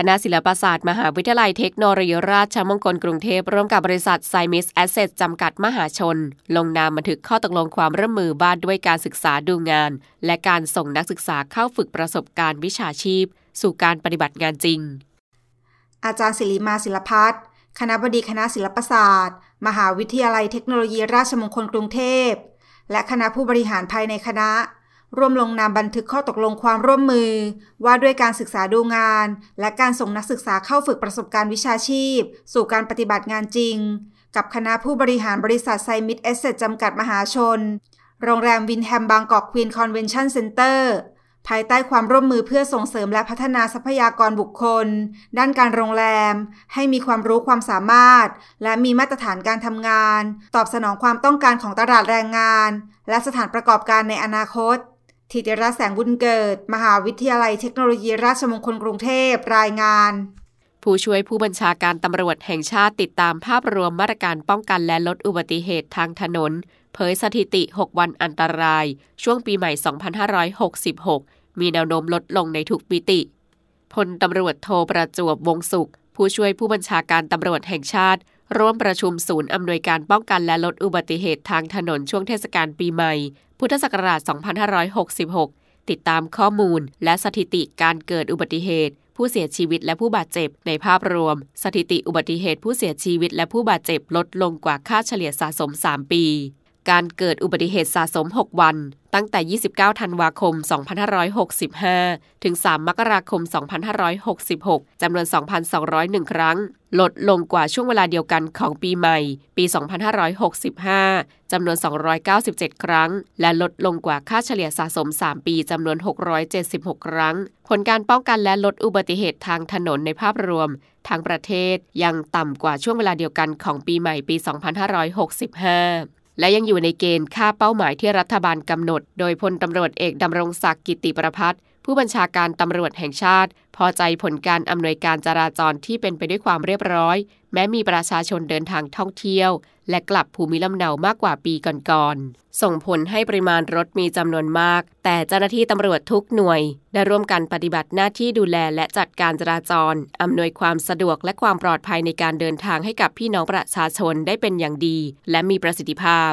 คณะศิลปศาสตร์ มหาวิทยาลัยเทคโนโลยีราชมงคลกรุงเทพร่วมกับบริษัทไซมิสแอสเสทจำกัดมหาชน ลงนามบันทึกข้อตกลงความร่วมมือว่าด้วยการศึกษาดูงาน และการส่งนักศึกษาเข้าฝึกประสบการณ์วิชาชีพ สู่การปฏิบัติงานจริง อาจารย์ศิริมาศิลพัฒน์คณะบดีคณะศิลปศาสตร์ มหาวิทยาลัยเทคโนโลยีราชมงคลกรุงเทพ และคณะผู้บริหารภายในคณะ ร่วมลงนามบันทึกข้อตกลงความร่วมมือ ว่าด้วยการศึกษาดูงาน และการส่งนักศึกษาเข้าฝึกประสบการณ์วิชาชีพ สู่การปฏิบัติงานจริง กับคณะผู้บริหารบริษัทไซมิสแอสเสทจำกัดมหาชน โรงแรมวินแฮมบางกอกควีนคอนเวนชั่นเซ็นเตอร์ภายใต้ความร่วมมือเพื่อส่งเสริมและพัฒนาทรัพยากรบุคคล ด้านการโรงแรม ให้มีความรู้ความสามารถ และมีมาตรฐานการทำงาน ตอบสนองความต้องการของตลาดแรงงาน และสถานประกอบการในอนาคต ทิติรัแสงบุญเกิด มหาวิทยาลัยเทคโนโลยีราชมงคลกรุงเทพรายงาน ผู้ช่วยผู้บัญชาการตำรวจแห่งชาติติดตามภาพรวมมาตรการป้องกันและลดอุบัติเหตุทางถนน เผยสถิติ 6 วันอันตราย ช่วงปีใหม่ 2566 มีแนวโน้มลดลงในทุกมิติพลตำรวจโทประจวบวงสุข ผู้ช่วยผู้บัญชาการตำรวจแห่งชาติ ร่วมประชุมศูนย์อำนวยการป้องกันและลดอุบัติเหตุทางถนนช่วงเทศกาลปีใหม่ พุทธศักราช 2566 ติดตามข้อมูล และสถิติการเกิดอุบัติเหตุ ผู้เสียชีวิตและผู้บาดเจ็บ ในภาพรวม สถิติอุบัติเหตุผู้เสียชีวิตและผู้บาดเจ็บลดลงกว่าค่าเฉลี่ยสะสม 3 ปี การเกิดอุบัติเหตุสะสม 6 วัน ตั้งแต่ 29 ธันวาคม 2565 ถึง 3 มกราคม 2566 จำนวน 2,201 ครั้ง ลดลงกว่าช่วงเวลาเดียวกันของปีใหม่ ปี 2565 จำนวน 297 ครั้ง และลดลงกว่าค่าเฉลี่ยสะสม 3 ปี จำนวน 676 ครั้ง ผลการป้องกันและลดอุบัติเหตุทางถนนในภาพรวมทางประเทศยังต่ำกว่าช่วงเวลาเดียวกันของปีใหม่ปี 2565 และยังอยู่ในเกณฑ์ค่าเป้าหมายที่รัฐบาลกำหนด โดยพลตำรวจเอกดำรงศักดิ์กิติประพัฒน์ ผู้บัญชาการตำรวจแห่งชาติ พอใจผลการอำนวยการจราจรที่เป็นไปด้วยความเรียบร้อย แม้มีประชาชนเดินทางท่องเที่ยว และกลับภูมิลำเนามากกว่าปีก่อนๆ ส่งผลให้ปริมาณรถมีจำนวนมาก แต่เจ้าหน้าที่ตำรวจทุกหน่วย ได้ร่วมกันปฏิบัติหน้าที่ดูแลและจัดการจราจร อำนวยความสะดวกและความปลอดภัยในการเดินทางให้กับพี่น้องประชาชนได้เป็นอย่างดี และมีประสิทธิภาพ